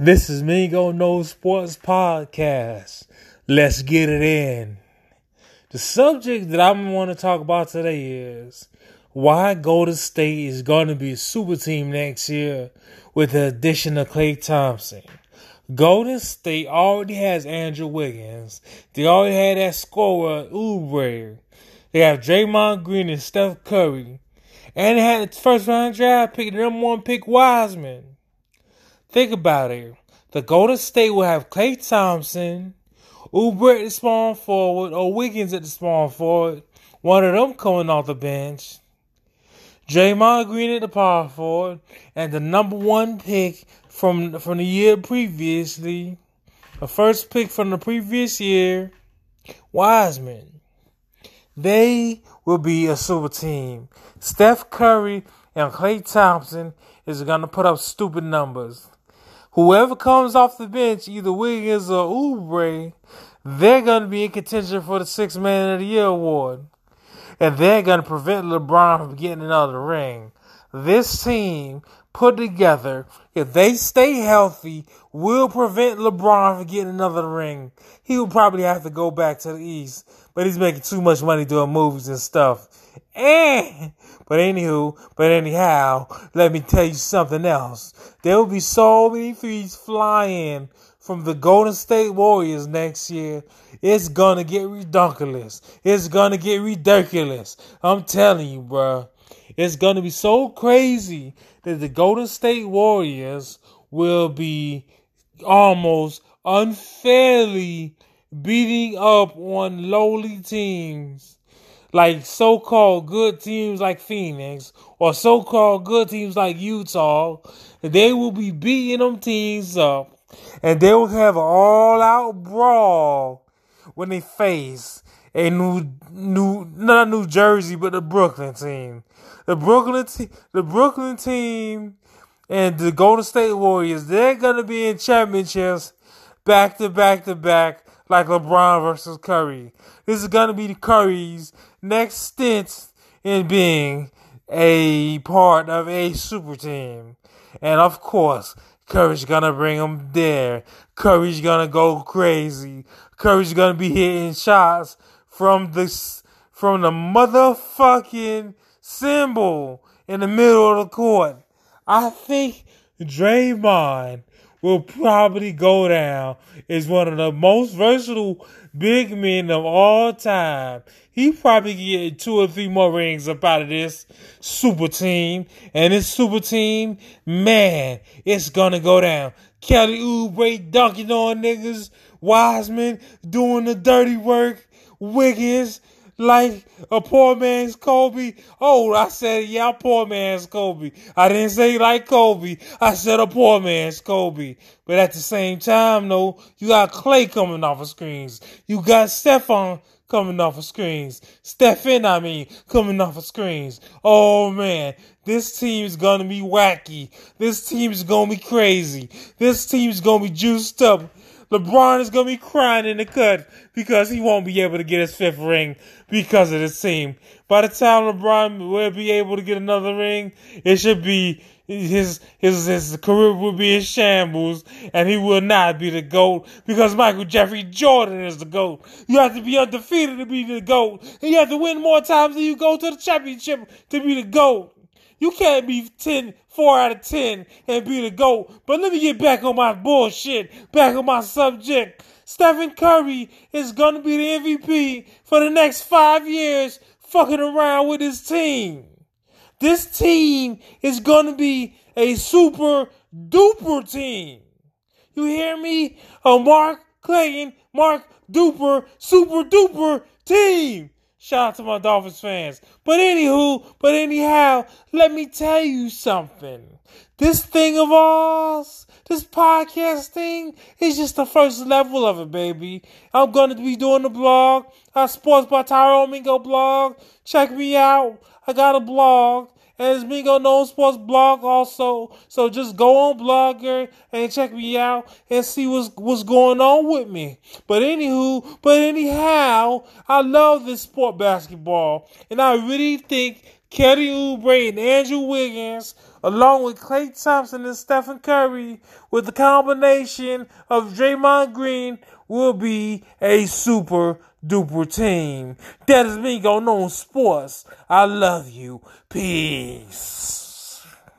This is Mingo No Sports Podcast. Let's get it in. The subject that I'm want to talk about today is why Golden State is going to be a super team next year with the addition of Klay Thompson. Golden State already has Andrew Wiggins. They already had that scorer, Oubre. They have Draymond Green and Steph Curry. And they had the first round draft pick, the number one pick, Wiseman. Think about it. The Golden State will have Klay Thompson, Oubre at the small forward, or Wiggins at the small forward. One of them coming off the bench. Draymond Green at the power forward, and the number one pick from from the year previously, the first pick from the previous year, Wiseman. They will be a super team. Steph Curry and Klay Thompson is to put up stupid numbers. Whoever comes off the bench, either Wiggins or Oubre, they're going to be in contention for the Six Man of the Year award. And they're going to prevent LeBron from getting another ring. This team put together, if they stay healthy, will prevent LeBron from getting another ring. He will probably have to go back to the East, but he's making too much money doing movies and stuff. And, but anywho, but anyhow, let me tell you something else. There will be so many fees flying from the Golden State Warriors next year. It's gonna get ridiculous. It's gonna get ridiculous. I'm telling you, bro. It's gonna be so crazy that the Golden State Warriors will be almost unfairly beating up on lowly teams. Like so-called good teams like Phoenix or so-called good teams like Utah, they will be beating them teams up. And they will have an all-out brawl when they face a new new not New Jersey but the Brooklyn team. The Brooklyn te- the Brooklyn team and the Golden State Warriors, they're gonna be in championships back to back to back like LeBron versus Curry. This is gonna be the Curry's next stint in being a part of a super team. And of course, Curry's gonna bring them there. Curry's gonna go crazy. Curry's gonna be hitting shots from the from the motherfucking symbol in the middle of the court. I think Draymond will probably go down as one of the most versatile big men of all time. He probably get two or three more rings up out of this super team. And this super team, man, it's gonna go down. Kelly Oubre dunking on niggas. Wiseman doing the dirty work. Wiggins like a poor man's Kobe. Oh, I said, yeah, poor man's Kobe. I didn't say like Kobe. I said a poor man's Kobe. But at the same time, though, you got Klay coming off of screens. You got Stephon coming off of screens. Stephen, I mean, coming off of screens. Oh man, this team's gonna be wacky. This team's gonna be crazy. This team's gonna be juiced up. LeBron is gonna be crying in the cut because he won't be able to get his fifth ring because of this team. By the time LeBron will be able to get another ring, it should be his his his career will be in shambles, and he will not be the goat because Michael Jeffrey Jordan is the goat. You have to be undefeated to be the goat, and you have to win more times than you go to the championship to be the goat. You can't be 10, 4 out of 10 and be the GOAT. But let me get back on my bullshit, back on my subject. Stephen Curry is going to be the MVP for the next five years, fucking around with his team. This team is going to be a super duper team. You hear me? A Mark Clayton, Mark Duper, super duper team. Shout out to my Dolphins fans. But anywho, but anyhow, let me tell you something. This thing of ours, this podcast thing, is just the first level of it, baby. I'm gonna be doing the blog, our Sports by Tyrone Mingo blog. Check me out. I got a blog and it's Mingo No Sports blog also. So just go on Blogger and check me out and see what's what's going on with me. But anywho, but anyhow, I love this sport basketball, and I really think Kelly Oubre and Andrew Wiggins along with Klay Thompson and Stephen Curry, with the combination of Draymond Green, will be a super duper team. That is me going on sports. I love you. Peace.